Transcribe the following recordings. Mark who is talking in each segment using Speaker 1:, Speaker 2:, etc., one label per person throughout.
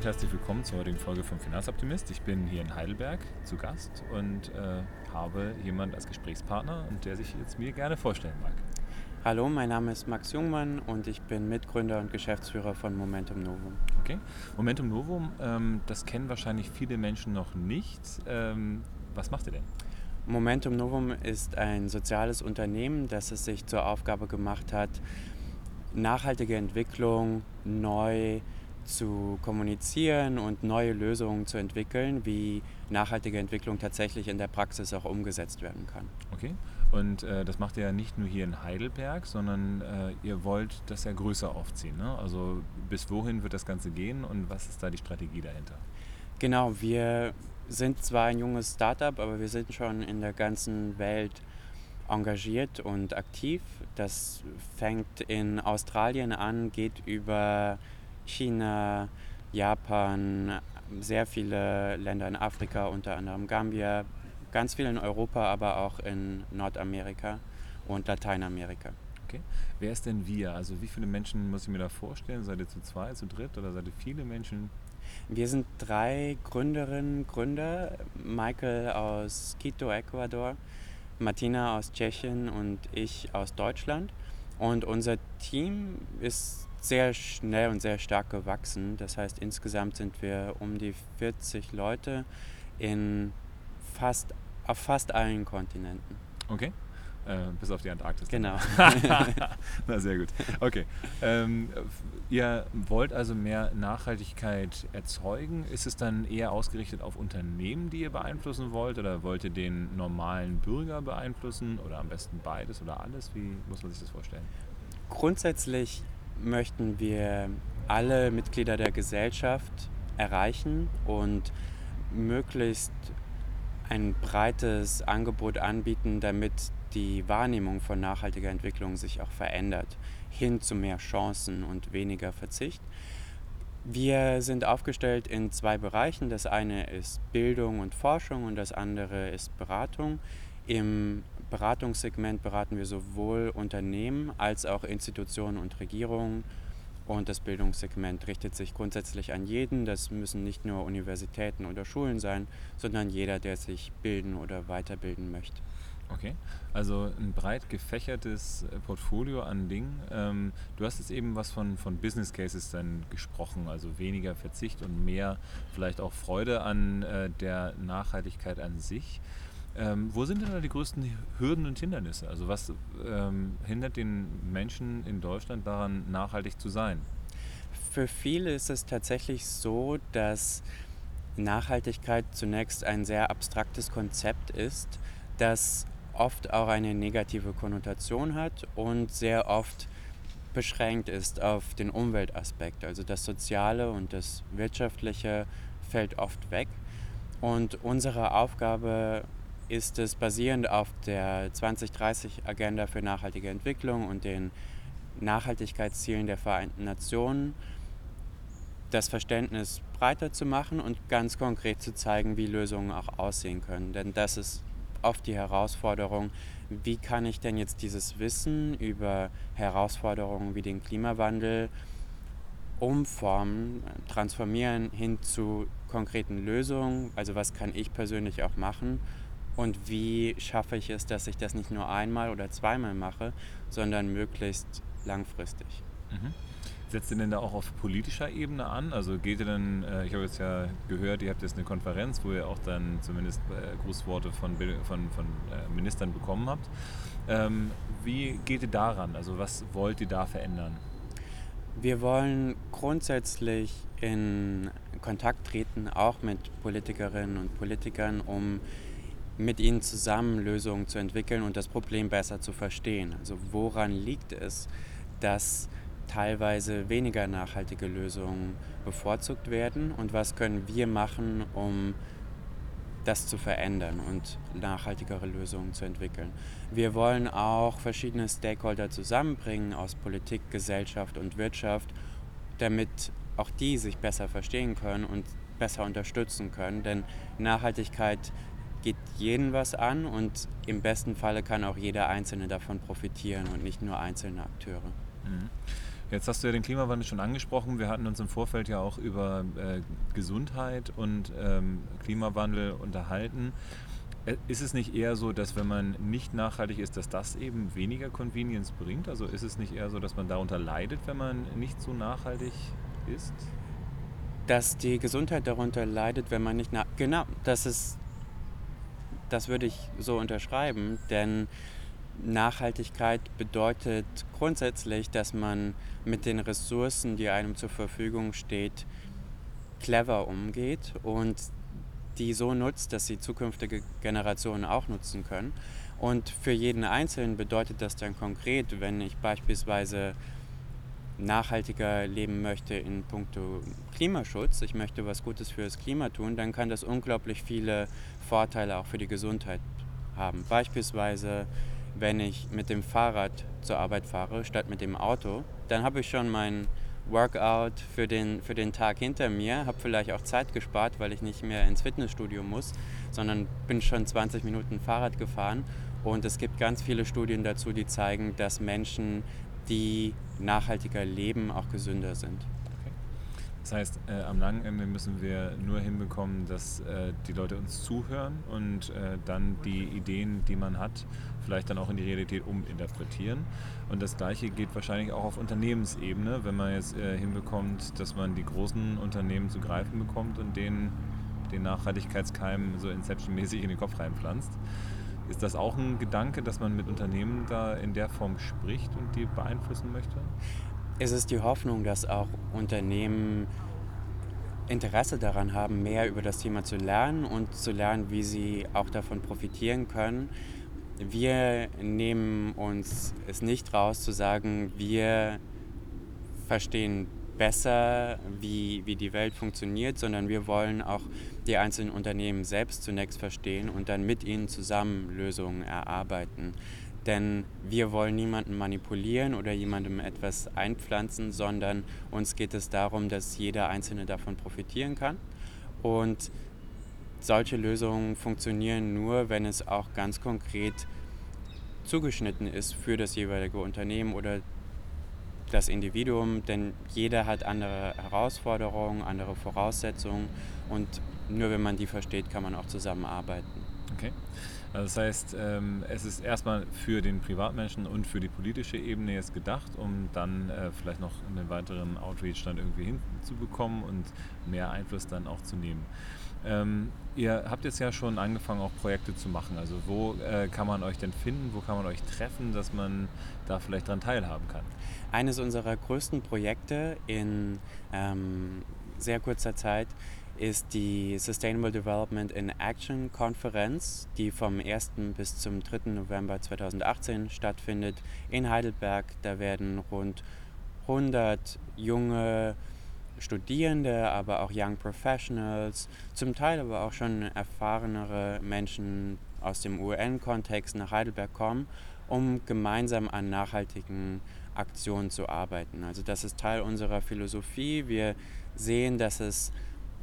Speaker 1: Und herzlich willkommen zur heutigen Folge vom Finanzoptimist. Ich bin hier in Heidelberg zu Gast und äh, habe jemanden als Gesprächspartner und der sich jetzt mir gerne vorstellen mag.
Speaker 2: Hallo, mein Name ist Max Jungmann und ich bin Mitgründer und Geschäftsführer von Momentum Novum.
Speaker 1: Okay, Momentum Novum, ähm, das kennen wahrscheinlich viele Menschen noch nicht. Ähm, was macht ihr denn?
Speaker 2: Momentum Novum ist ein soziales Unternehmen, das es sich zur Aufgabe gemacht hat, nachhaltige Entwicklung neu zu kommunizieren und neue Lösungen zu entwickeln, wie nachhaltige Entwicklung tatsächlich in der Praxis auch umgesetzt werden kann.
Speaker 1: Okay. Und äh, das macht ihr ja nicht nur hier in Heidelberg, sondern äh, ihr wollt das ja größer aufziehen. Ne? Also bis wohin wird das Ganze gehen und was ist da die Strategie dahinter?
Speaker 2: Genau, wir sind zwar ein junges Startup, aber wir sind schon in der ganzen Welt engagiert und aktiv. Das fängt in Australien an, geht über China, Japan, sehr viele Länder in Afrika, unter anderem Gambia, ganz viel in Europa, aber auch in Nordamerika und Lateinamerika.
Speaker 1: Okay. Wer ist denn wir? Also wie viele Menschen muss ich mir da vorstellen? Seid ihr zu zweit, zu dritt oder seid ihr viele Menschen?
Speaker 2: Wir sind drei Gründerinnen, Gründer. Michael aus Quito, Ecuador, Martina aus Tschechien und ich aus Deutschland. Und unser Team ist sehr schnell und sehr stark gewachsen. Das heißt, insgesamt sind wir um die 40 Leute in fast, auf fast allen Kontinenten.
Speaker 1: Okay. Äh, bis auf die Antarktis.
Speaker 2: Genau.
Speaker 1: Na sehr gut. Okay. Ähm, ihr wollt also mehr Nachhaltigkeit erzeugen. Ist es dann eher ausgerichtet auf Unternehmen, die ihr beeinflussen wollt? Oder wollt ihr den normalen Bürger beeinflussen? Oder am besten beides oder alles? Wie muss man sich das vorstellen?
Speaker 2: Grundsätzlich möchten wir alle Mitglieder der Gesellschaft erreichen und möglichst ein breites Angebot anbieten, damit die Wahrnehmung von nachhaltiger Entwicklung sich auch verändert, hin zu mehr Chancen und weniger Verzicht. Wir sind aufgestellt in zwei Bereichen. Das eine ist Bildung und Forschung und das andere ist Beratung. Im Beratungssegment beraten wir sowohl Unternehmen als auch Institutionen und Regierungen. Und das Bildungssegment richtet sich grundsätzlich an jeden. Das müssen nicht nur Universitäten oder Schulen sein, sondern jeder, der sich bilden oder weiterbilden möchte.
Speaker 1: Okay, also ein breit gefächertes äh, Portfolio an Dingen. Ähm, du hast jetzt eben was von, von Business Cases dann gesprochen, also weniger Verzicht und mehr vielleicht auch Freude an äh, der Nachhaltigkeit an sich. Ähm, wo sind denn da die größten Hürden und Hindernisse? Also was ähm, hindert den Menschen in Deutschland daran, nachhaltig zu sein?
Speaker 2: Für viele ist es tatsächlich so, dass Nachhaltigkeit zunächst ein sehr abstraktes Konzept ist, das oft auch eine negative Konnotation hat und sehr oft beschränkt ist auf den Umweltaspekt. Also das Soziale und das Wirtschaftliche fällt oft weg. Und unsere Aufgabe ist es basierend auf der 2030-Agenda für nachhaltige Entwicklung und den Nachhaltigkeitszielen der Vereinten Nationen das Verständnis breiter zu machen und ganz konkret zu zeigen, wie Lösungen auch aussehen können. Denn das ist oft die Herausforderung, wie kann ich denn jetzt dieses Wissen über Herausforderungen wie den Klimawandel umformen, transformieren hin zu konkreten Lösungen. Also was kann ich persönlich auch machen und wie schaffe ich es, dass ich das nicht nur einmal oder zweimal mache, sondern möglichst langfristig.
Speaker 1: Mhm. Setzt ihr denn da auch auf politischer Ebene an? Also geht ihr dann, äh, ich habe jetzt ja gehört, ihr habt jetzt eine Konferenz, wo ihr auch dann zumindest äh, Grußworte von, von, von äh, Ministern bekommen habt. Ähm, wie geht ihr daran? Also was wollt ihr da verändern?
Speaker 2: Wir wollen grundsätzlich in Kontakt treten, auch mit Politikerinnen und Politikern, um mit ihnen zusammen Lösungen zu entwickeln und das Problem besser zu verstehen. Also woran liegt es, dass teilweise weniger nachhaltige Lösungen bevorzugt werden und was können wir machen, um das zu verändern und nachhaltigere Lösungen zu entwickeln. Wir wollen auch verschiedene Stakeholder zusammenbringen aus Politik, Gesellschaft und Wirtschaft, damit auch die sich besser verstehen können und besser unterstützen können. Denn Nachhaltigkeit geht jeden was an und im besten Falle kann auch jeder Einzelne davon profitieren und nicht nur einzelne Akteure. Mhm.
Speaker 1: Jetzt hast du ja den Klimawandel schon angesprochen. Wir hatten uns im Vorfeld ja auch über äh, Gesundheit und ähm, Klimawandel unterhalten. Äh, ist es nicht eher so, dass wenn man nicht nachhaltig ist, dass das eben weniger Convenience bringt? Also ist es nicht eher so, dass man darunter leidet, wenn man nicht so nachhaltig ist?
Speaker 2: Dass die Gesundheit darunter leidet, wenn man nicht nach. Genau, das ist. Das würde ich so unterschreiben, denn Nachhaltigkeit bedeutet grundsätzlich, dass man mit den Ressourcen, die einem zur Verfügung steht, clever umgeht und die so nutzt, dass sie zukünftige Generationen auch nutzen können. Und für jeden Einzelnen bedeutet das dann konkret, wenn ich beispielsweise nachhaltiger leben möchte in puncto Klimaschutz, ich möchte was Gutes für das Klima tun, dann kann das unglaublich viele Vorteile auch für die Gesundheit haben. Beispielsweise, wenn ich mit dem Fahrrad zur Arbeit fahre statt mit dem Auto, dann habe ich schon mein Workout für den, für den Tag hinter mir, habe vielleicht auch Zeit gespart, weil ich nicht mehr ins Fitnessstudio muss, sondern bin schon 20 Minuten Fahrrad gefahren. Und es gibt ganz viele Studien dazu, die zeigen, dass Menschen, die nachhaltiger leben, auch gesünder sind.
Speaker 1: Das heißt, äh, am langen Ende müssen wir nur hinbekommen, dass äh, die Leute uns zuhören und äh, dann die Ideen, die man hat, vielleicht dann auch in die Realität uminterpretieren. Und das Gleiche geht wahrscheinlich auch auf Unternehmensebene, wenn man jetzt äh, hinbekommt, dass man die großen Unternehmen zu greifen bekommt und denen den Nachhaltigkeitskeim so Inception-mäßig in den Kopf reinpflanzt. Ist das auch ein Gedanke, dass man mit Unternehmen da in der Form spricht und die beeinflussen möchte?
Speaker 2: Es ist die Hoffnung, dass auch Unternehmen Interesse daran haben, mehr über das Thema zu lernen und zu lernen, wie sie auch davon profitieren können. Wir nehmen uns es nicht raus zu sagen, wir verstehen besser, wie, wie die Welt funktioniert, sondern wir wollen auch die einzelnen Unternehmen selbst zunächst verstehen und dann mit ihnen zusammen Lösungen erarbeiten. Denn wir wollen niemanden manipulieren oder jemandem etwas einpflanzen, sondern uns geht es darum, dass jeder Einzelne davon profitieren kann. Und solche Lösungen funktionieren nur, wenn es auch ganz konkret zugeschnitten ist für das jeweilige Unternehmen oder das Individuum, denn jeder hat andere Herausforderungen, andere Voraussetzungen und nur wenn man die versteht, kann man auch zusammenarbeiten.
Speaker 1: Okay. Also das heißt, ähm, es ist erstmal für den Privatmenschen und für die politische Ebene jetzt gedacht, um dann äh, vielleicht noch einen weiteren Outreach dann irgendwie hinzubekommen und mehr Einfluss dann auch zu nehmen. Ähm, ihr habt jetzt ja schon angefangen, auch Projekte zu machen. Also wo äh, kann man euch denn finden? Wo kann man euch treffen, dass man da vielleicht daran teilhaben kann?
Speaker 2: Eines unserer größten Projekte in ähm, sehr kurzer Zeit ist die Sustainable Development in Action Konferenz, die vom 1. bis zum 3. November 2018 stattfindet in Heidelberg. Da werden rund 100 junge Studierende, aber auch Young Professionals, zum Teil aber auch schon erfahrenere Menschen aus dem UN-Kontext nach Heidelberg kommen, um gemeinsam an nachhaltigen Aktionen zu arbeiten. Also das ist Teil unserer Philosophie. Wir sehen, dass es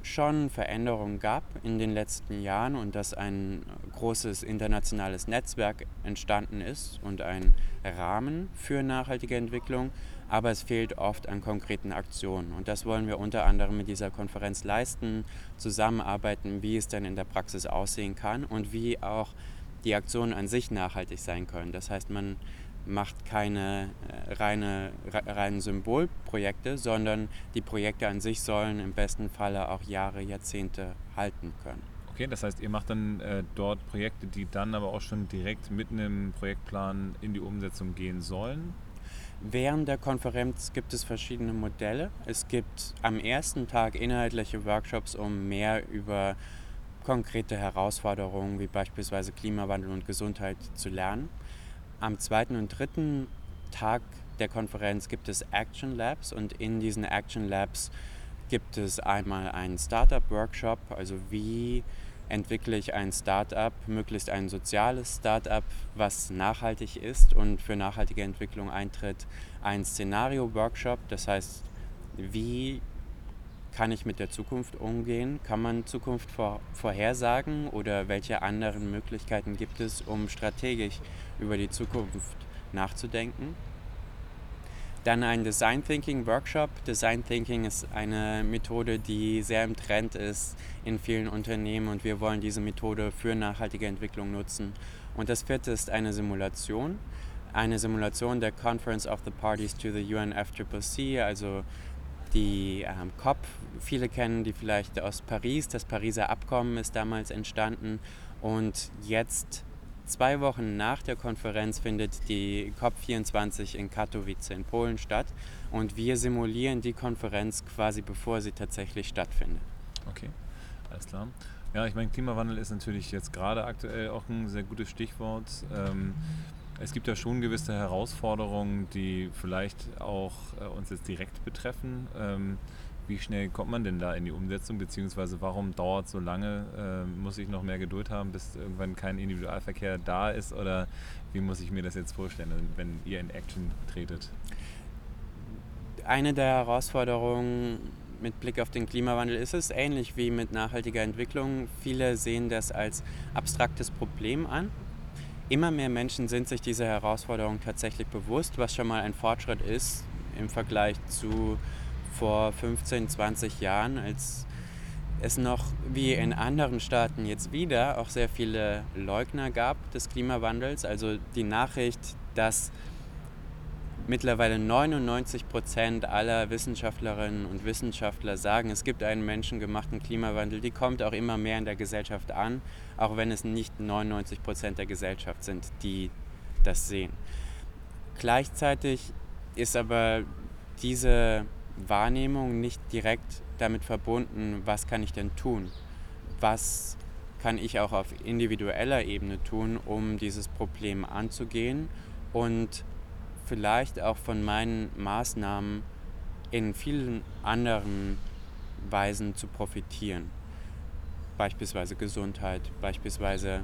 Speaker 2: schon Veränderungen gab in den letzten Jahren und dass ein großes internationales Netzwerk entstanden ist und ein Rahmen für nachhaltige Entwicklung aber es fehlt oft an konkreten Aktionen. Und das wollen wir unter anderem mit dieser Konferenz leisten, zusammenarbeiten, wie es dann in der Praxis aussehen kann und wie auch die Aktionen an sich nachhaltig sein können. Das heißt, man macht keine äh, reine, reinen Symbolprojekte, sondern die Projekte an sich sollen im besten Falle auch Jahre, Jahrzehnte halten können.
Speaker 1: Okay, das heißt, ihr macht dann äh, dort Projekte, die dann aber auch schon direkt mit einem Projektplan in die Umsetzung gehen sollen?
Speaker 2: Während der Konferenz gibt es verschiedene Modelle. Es gibt am ersten Tag inhaltliche Workshops, um mehr über konkrete Herausforderungen wie beispielsweise Klimawandel und Gesundheit zu lernen. Am zweiten und dritten Tag der Konferenz gibt es Action Labs und in diesen Action Labs gibt es einmal einen Startup-Workshop, also wie entwickle ich ein Startup, möglichst ein soziales Startup, was nachhaltig ist und für nachhaltige Entwicklung eintritt. Ein Szenario-Workshop, das heißt, wie kann ich mit der Zukunft umgehen? Kann man Zukunft vor, vorhersagen oder welche anderen Möglichkeiten gibt es, um strategisch über die Zukunft nachzudenken? Dann ein Design Thinking Workshop. Design Thinking ist eine Methode, die sehr im Trend ist in vielen Unternehmen und wir wollen diese Methode für nachhaltige Entwicklung nutzen. Und das vierte ist eine Simulation. Eine Simulation der Conference of the Parties to the UNFCCC, also die ähm, COP. Viele kennen die vielleicht aus Paris. Das Pariser Abkommen ist damals entstanden und jetzt Zwei Wochen nach der Konferenz findet die COP24 in Katowice in Polen statt und wir simulieren die Konferenz quasi bevor sie tatsächlich stattfindet.
Speaker 1: Okay, alles klar. Ja, ich meine, Klimawandel ist natürlich jetzt gerade aktuell auch ein sehr gutes Stichwort. Ähm, es gibt ja schon gewisse Herausforderungen, die vielleicht auch äh, uns jetzt direkt betreffen. Ähm, wie schnell kommt man denn da in die Umsetzung, beziehungsweise warum dauert so lange? Äh, muss ich noch mehr Geduld haben, bis irgendwann kein Individualverkehr da ist? Oder wie muss ich mir das jetzt vorstellen, wenn ihr in Action tretet?
Speaker 2: Eine der Herausforderungen mit Blick auf den Klimawandel ist es ähnlich wie mit nachhaltiger Entwicklung. Viele sehen das als abstraktes Problem an. Immer mehr Menschen sind sich dieser Herausforderung tatsächlich bewusst, was schon mal ein Fortschritt ist im Vergleich zu vor 15, 20 Jahren, als es noch wie in anderen Staaten jetzt wieder auch sehr viele Leugner gab des Klimawandels. Also die Nachricht, dass mittlerweile 99 Prozent aller Wissenschaftlerinnen und Wissenschaftler sagen, es gibt einen menschengemachten Klimawandel, die kommt auch immer mehr in der Gesellschaft an, auch wenn es nicht 99 Prozent der Gesellschaft sind, die das sehen. Gleichzeitig ist aber diese Wahrnehmung nicht direkt damit verbunden, was kann ich denn tun? Was kann ich auch auf individueller Ebene tun, um dieses Problem anzugehen und vielleicht auch von meinen Maßnahmen in vielen anderen Weisen zu profitieren. Beispielsweise Gesundheit, beispielsweise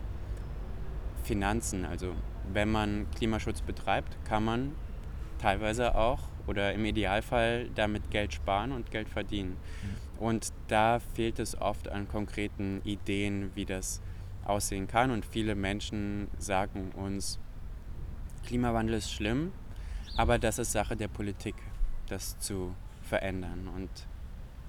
Speaker 2: Finanzen. Also wenn man Klimaschutz betreibt, kann man teilweise auch oder im Idealfall damit Geld sparen und Geld verdienen. Mhm. Und da fehlt es oft an konkreten Ideen, wie das aussehen kann. Und viele Menschen sagen uns, Klimawandel ist schlimm, aber das ist Sache der Politik, das zu verändern. Und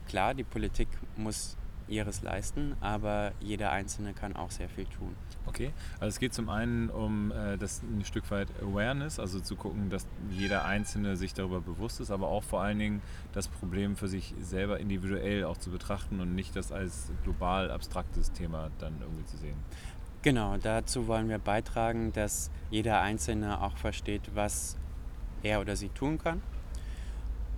Speaker 2: klar, die Politik muss ihres leisten, aber jeder Einzelne kann auch sehr viel tun.
Speaker 1: Okay, also es geht zum einen um äh, das ein Stück weit Awareness, also zu gucken, dass jeder Einzelne sich darüber bewusst ist, aber auch vor allen Dingen das Problem für sich selber individuell auch zu betrachten und nicht das als global abstraktes Thema dann irgendwie zu sehen.
Speaker 2: Genau, dazu wollen wir beitragen, dass jeder Einzelne auch versteht, was er oder sie tun kann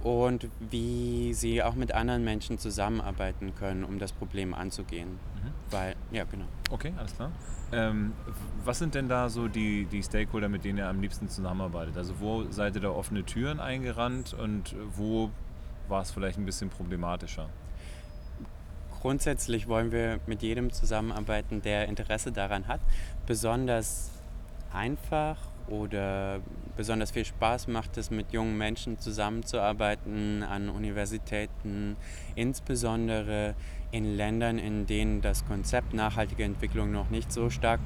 Speaker 2: und wie sie auch mit anderen Menschen zusammenarbeiten können, um das Problem anzugehen. Mhm. Weil, ja, genau.
Speaker 1: Okay, alles klar. Ähm, was sind denn da so die, die Stakeholder, mit denen ihr am liebsten zusammenarbeitet? Also wo seid ihr da offene Türen eingerannt und wo war es vielleicht ein bisschen problematischer?
Speaker 2: Grundsätzlich wollen wir mit jedem zusammenarbeiten, der Interesse daran hat. Besonders einfach oder besonders viel Spaß macht es, mit jungen Menschen zusammenzuarbeiten an Universitäten, insbesondere in Ländern, in denen das Konzept nachhaltige Entwicklung noch nicht so stark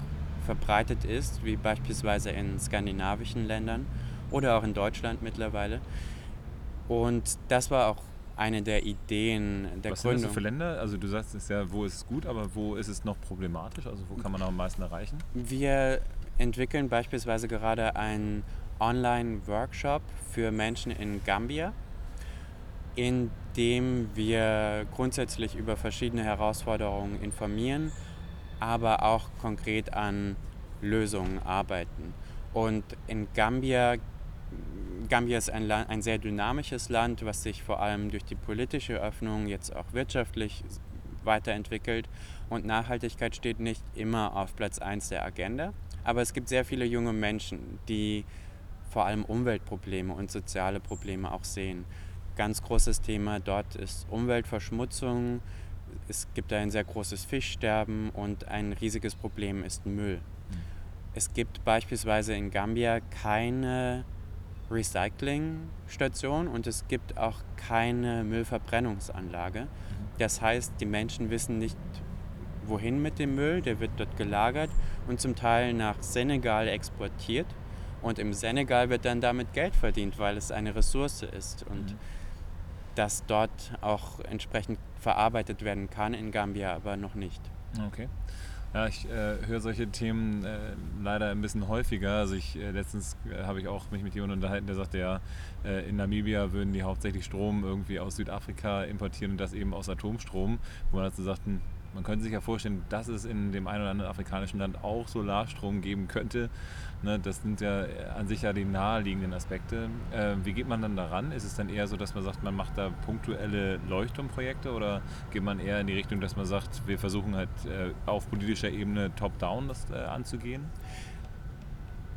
Speaker 2: verbreitet ist, wie beispielsweise in skandinavischen Ländern oder auch in Deutschland mittlerweile. Und das war auch eine der Ideen der
Speaker 1: Was
Speaker 2: Gründung.
Speaker 1: sind das für Länder? Also du sagst es ja, wo ist es gut, aber wo ist es noch problematisch? Also wo kann man am meisten erreichen?
Speaker 2: Wir entwickeln beispielsweise gerade einen Online-Workshop für Menschen in Gambia, in dem wir grundsätzlich über verschiedene Herausforderungen informieren, aber auch konkret an Lösungen arbeiten. Und in Gambia, Gambia ist ein, Land, ein sehr dynamisches Land, was sich vor allem durch die politische Öffnung jetzt auch wirtschaftlich weiterentwickelt. Und Nachhaltigkeit steht nicht immer auf Platz 1 der Agenda. Aber es gibt sehr viele junge Menschen, die vor allem Umweltprobleme und soziale Probleme auch sehen. Ganz großes Thema dort ist Umweltverschmutzung. Es gibt ein sehr großes Fischsterben und ein riesiges Problem ist Müll. Mhm. Es gibt beispielsweise in Gambia keine Recyclingstation und es gibt auch keine Müllverbrennungsanlage. Mhm. Das heißt, die Menschen wissen nicht, wohin mit dem Müll. Der wird dort gelagert und zum Teil nach Senegal exportiert Und im Senegal wird dann damit Geld verdient, weil es eine Ressource ist und mhm. das dort auch entsprechend verarbeitet werden kann, in Gambia aber noch nicht.
Speaker 1: Okay. Ja, ich äh, höre solche Themen äh, leider ein bisschen häufiger. Also ich äh, letztens äh, habe ich auch mich mit jemandem unterhalten, der sagte ja, äh, in Namibia würden die hauptsächlich Strom irgendwie aus Südafrika importieren und das eben aus Atomstrom, wo man dazu sagten, man könnte sich ja vorstellen, dass es in dem einen oder anderen afrikanischen Land auch Solarstrom geben könnte. Ne, das sind ja an sich ja die naheliegenden Aspekte. Äh, wie geht man dann daran? Ist es dann eher so, dass man sagt, man macht da punktuelle Leuchtturmprojekte oder geht man eher in die Richtung, dass man sagt, wir versuchen halt äh, auf politischer Ebene top-down das äh, anzugehen?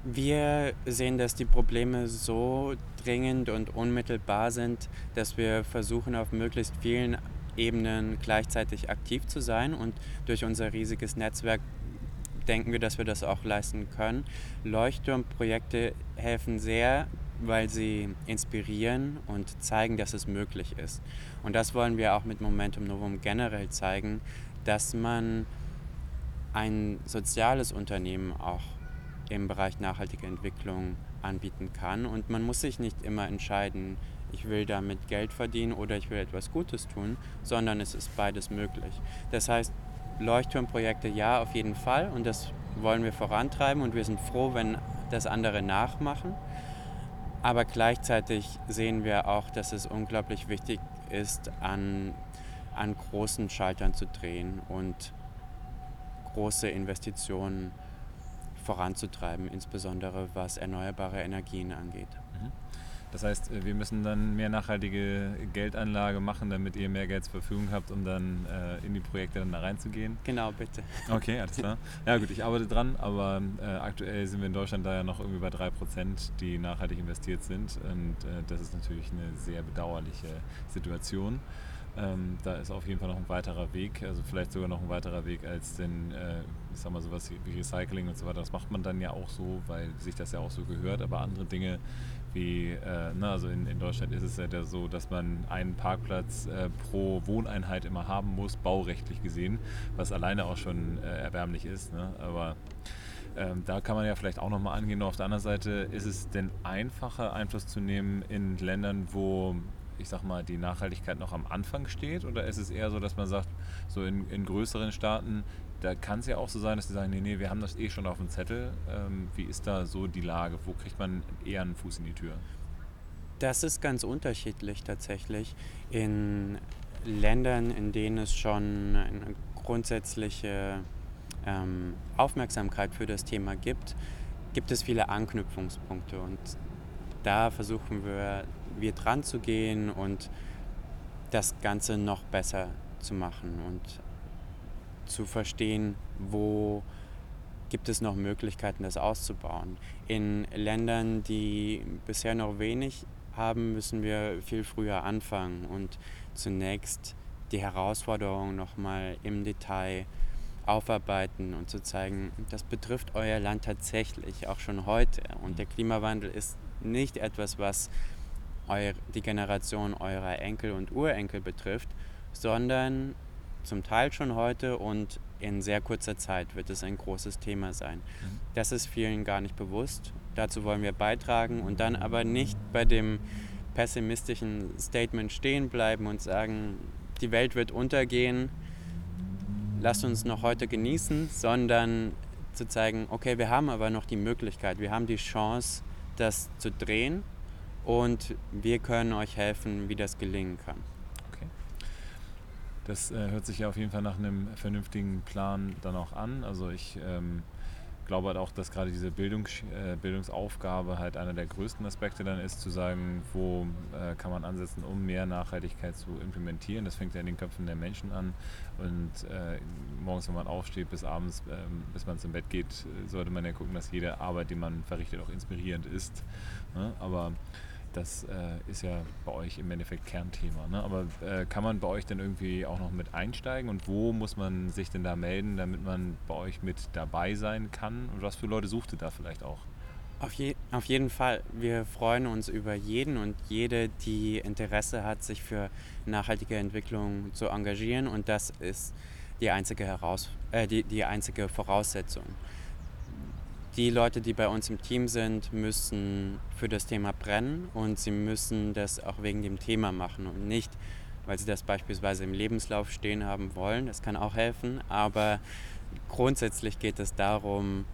Speaker 2: Wir sehen, dass die Probleme so dringend und unmittelbar sind, dass wir versuchen, auf möglichst vielen Ebenen gleichzeitig aktiv zu sein und durch unser riesiges Netzwerk denken wir, dass wir das auch leisten können. Leuchtturmprojekte helfen sehr, weil sie inspirieren und zeigen, dass es möglich ist. Und das wollen wir auch mit Momentum Novum generell zeigen, dass man ein soziales Unternehmen auch im Bereich nachhaltige Entwicklung anbieten kann. Und man muss sich nicht immer entscheiden, ich will damit Geld verdienen oder ich will etwas Gutes tun, sondern es ist beides möglich. Das heißt, Leuchtturmprojekte ja, auf jeden Fall und das wollen wir vorantreiben und wir sind froh, wenn das andere nachmachen. Aber gleichzeitig sehen wir auch, dass es unglaublich wichtig ist, an, an großen Schaltern zu drehen und große Investitionen voranzutreiben, insbesondere was erneuerbare Energien angeht. Mhm.
Speaker 1: Das heißt, äh, wir müssen dann mehr nachhaltige Geldanlage machen, damit ihr mehr Geld zur Verfügung habt, um dann äh, in die Projekte dann da reinzugehen.
Speaker 2: Genau, bitte.
Speaker 1: Okay, alles klar. Ja gut, ich arbeite dran, aber äh, aktuell sind wir in Deutschland da ja noch irgendwie bei 3%, die nachhaltig investiert sind. Und äh, das ist natürlich eine sehr bedauerliche Situation. Ähm, da ist auf jeden Fall noch ein weiterer Weg, also vielleicht sogar noch ein weiterer Weg als den, äh, ich sag mal sowas wie Recycling und so weiter. Das macht man dann ja auch so, weil sich das ja auch so gehört. Aber andere Dinge wie, äh, na, also in, in Deutschland ist es ja so, dass man einen Parkplatz äh, pro Wohneinheit immer haben muss, baurechtlich gesehen, was alleine auch schon äh, erbärmlich ist. Ne? Aber ähm, da kann man ja vielleicht auch nochmal angehen. Nur auf der anderen Seite ist es denn einfacher, Einfluss zu nehmen in Ländern, wo ich sag mal, die Nachhaltigkeit noch am Anfang steht? Oder ist es eher so, dass man sagt, so in, in größeren Staaten, da kann es ja auch so sein, dass die sagen, nee, nee, wir haben das eh schon auf dem Zettel. Ähm, wie ist da so die Lage? Wo kriegt man eher einen Fuß in die Tür?
Speaker 2: Das ist ganz unterschiedlich tatsächlich. In Ländern, in denen es schon eine grundsätzliche ähm, Aufmerksamkeit für das Thema gibt, gibt es viele Anknüpfungspunkte und da versuchen wir, wir dran zu gehen und das Ganze noch besser zu machen und zu verstehen, wo gibt es noch Möglichkeiten, das auszubauen. In Ländern, die bisher noch wenig haben, müssen wir viel früher anfangen und zunächst die Herausforderungen nochmal im Detail aufarbeiten und zu zeigen, das betrifft euer Land tatsächlich auch schon heute. Und der Klimawandel ist nicht etwas, was euer, die Generation eurer Enkel und Urenkel betrifft, sondern zum Teil schon heute und in sehr kurzer Zeit wird es ein großes Thema sein. Mhm. Das ist vielen gar nicht bewusst. Dazu wollen wir beitragen und dann aber nicht bei dem pessimistischen Statement stehen bleiben und sagen, die Welt wird untergehen, lasst uns noch heute genießen, sondern zu zeigen, okay, wir haben aber noch die Möglichkeit, wir haben die Chance, das zu drehen und wir können euch helfen, wie das gelingen kann.
Speaker 1: Okay. Das äh, hört sich ja auf jeden Fall nach einem vernünftigen Plan dann auch an. Also ich ähm, glaube halt auch, dass gerade diese Bildungs äh, Bildungsaufgabe halt einer der größten Aspekte dann ist, zu sagen, wo äh, kann man ansetzen, um mehr Nachhaltigkeit zu implementieren. Das fängt ja in den Köpfen der Menschen an und äh, morgens, wenn man aufsteht, bis abends, ähm, bis man zum Bett geht, sollte man ja gucken, dass jede Arbeit, die man verrichtet, auch inspirierend ist. Ne? Aber das äh, ist ja bei euch im Endeffekt Kernthema. Ne? Aber äh, kann man bei euch denn irgendwie auch noch mit einsteigen und wo muss man sich denn da melden, damit man bei euch mit dabei sein kann? Und was für Leute sucht ihr da vielleicht auch?
Speaker 2: Auf, je, auf jeden Fall. Wir freuen uns über jeden und jede, die Interesse hat, sich für nachhaltige Entwicklung zu engagieren. Und das ist die einzige, Heraus äh, die, die einzige Voraussetzung. Die Leute, die bei uns im Team sind, müssen für das Thema brennen und sie müssen das auch wegen dem Thema machen und nicht, weil sie das beispielsweise im Lebenslauf stehen haben wollen. Das kann auch helfen, aber grundsätzlich geht es darum,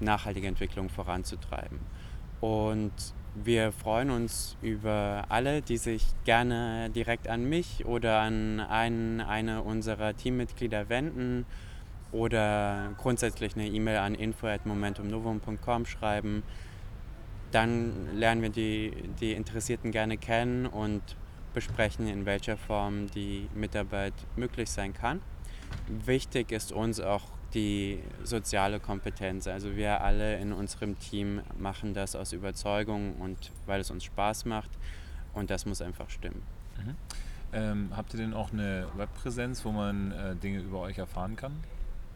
Speaker 2: nachhaltige Entwicklung voranzutreiben. Und wir freuen uns über alle, die sich gerne direkt an mich oder an einen, eine unserer Teammitglieder wenden oder grundsätzlich eine E-Mail an info.momentumnovum.com schreiben. Dann lernen wir die, die Interessierten gerne kennen und besprechen, in welcher Form die Mitarbeit möglich sein kann. Wichtig ist uns auch die soziale Kompetenz. Also wir alle in unserem Team machen das aus Überzeugung und weil es uns Spaß macht und das muss einfach stimmen.
Speaker 1: Mhm. Ähm, habt ihr denn auch eine Webpräsenz, wo man äh, Dinge über euch erfahren kann?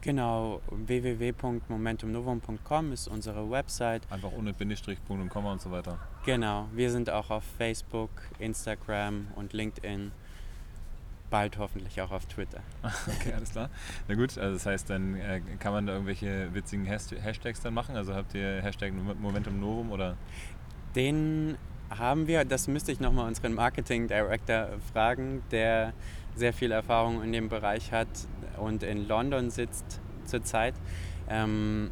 Speaker 2: Genau, www.momentumnovum.com ist unsere Website.
Speaker 1: Einfach ohne Bindestrich, Punkt und Komma und so weiter.
Speaker 2: Genau, wir sind auch auf Facebook, Instagram und LinkedIn. Bald hoffentlich auch auf Twitter.
Speaker 1: Okay, alles klar. Na gut, also das heißt, dann äh, kann man da irgendwelche witzigen Hashtags dann machen? Also habt ihr Hashtag Momentum Novum oder?
Speaker 2: Den haben wir, das müsste ich nochmal unseren Marketing Director fragen, der sehr viel Erfahrung in dem Bereich hat und in London sitzt zurzeit. Ähm,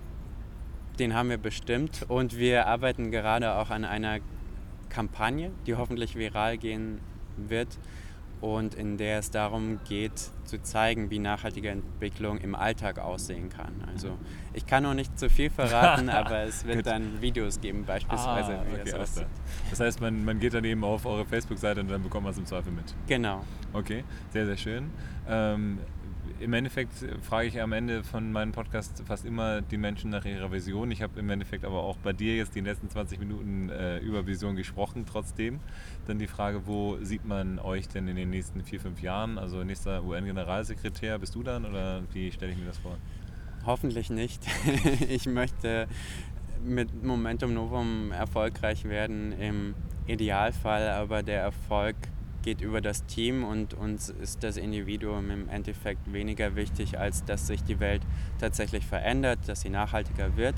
Speaker 2: den haben wir bestimmt und wir arbeiten gerade auch an einer Kampagne, die hoffentlich viral gehen wird und in der es darum geht, zu zeigen, wie nachhaltige Entwicklung im Alltag aussehen kann. Also ich kann noch nicht zu viel verraten, aber es wird dann Videos geben, beispielsweise. Ah,
Speaker 1: okay, das, das heißt, man, man geht dann eben auf eure Facebook-Seite und dann bekommt man es im Zweifel mit.
Speaker 2: Genau.
Speaker 1: Okay, sehr, sehr schön. Ähm, im Endeffekt frage ich am Ende von meinem Podcast fast immer die Menschen nach ihrer Vision. Ich habe im Endeffekt aber auch bei dir jetzt die letzten 20 Minuten äh, über Vision gesprochen, trotzdem. Dann die Frage, wo sieht man euch denn in den nächsten vier, fünf Jahren? Also nächster UN-Generalsekretär, bist du dann oder wie stelle ich mir das vor?
Speaker 2: Hoffentlich nicht. ich möchte mit Momentum Novum erfolgreich werden im Idealfall, aber der Erfolg geht über das Team und uns ist das Individuum im Endeffekt weniger wichtig, als dass sich die Welt tatsächlich verändert, dass sie nachhaltiger wird.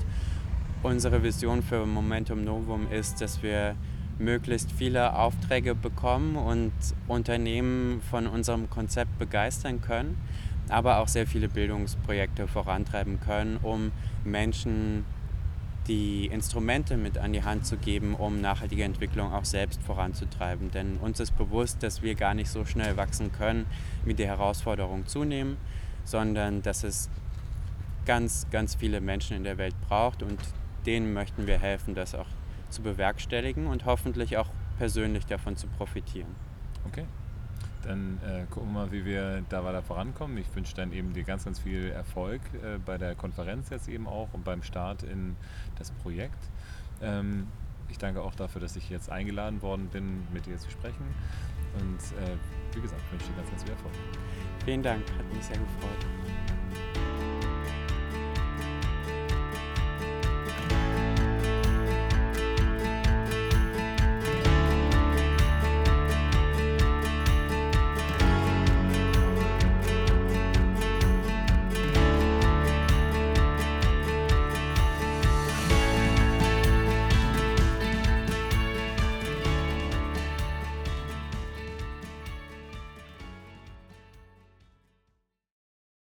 Speaker 2: Unsere Vision für Momentum Novum ist, dass wir möglichst viele Aufträge bekommen und Unternehmen von unserem Konzept begeistern können, aber auch sehr viele Bildungsprojekte vorantreiben können, um Menschen die Instrumente mit an die Hand zu geben, um nachhaltige Entwicklung auch selbst voranzutreiben. Denn uns ist bewusst, dass wir gar nicht so schnell wachsen können, wie die Herausforderungen zunehmen, sondern dass es ganz, ganz viele Menschen in der Welt braucht und denen möchten wir helfen, das auch zu bewerkstelligen und hoffentlich auch persönlich davon zu profitieren.
Speaker 1: Okay. Dann äh, gucken wir mal, wie wir da weiter vorankommen. Ich wünsche dann eben dir ganz, ganz viel Erfolg äh, bei der Konferenz jetzt eben auch und beim Start in das Projekt. Ähm, ich danke auch dafür, dass ich jetzt eingeladen worden bin, mit dir zu sprechen. Und äh, wie gesagt, wünsche dir ganz, ganz viel Erfolg.
Speaker 2: Vielen Dank, hat mich sehr gefreut.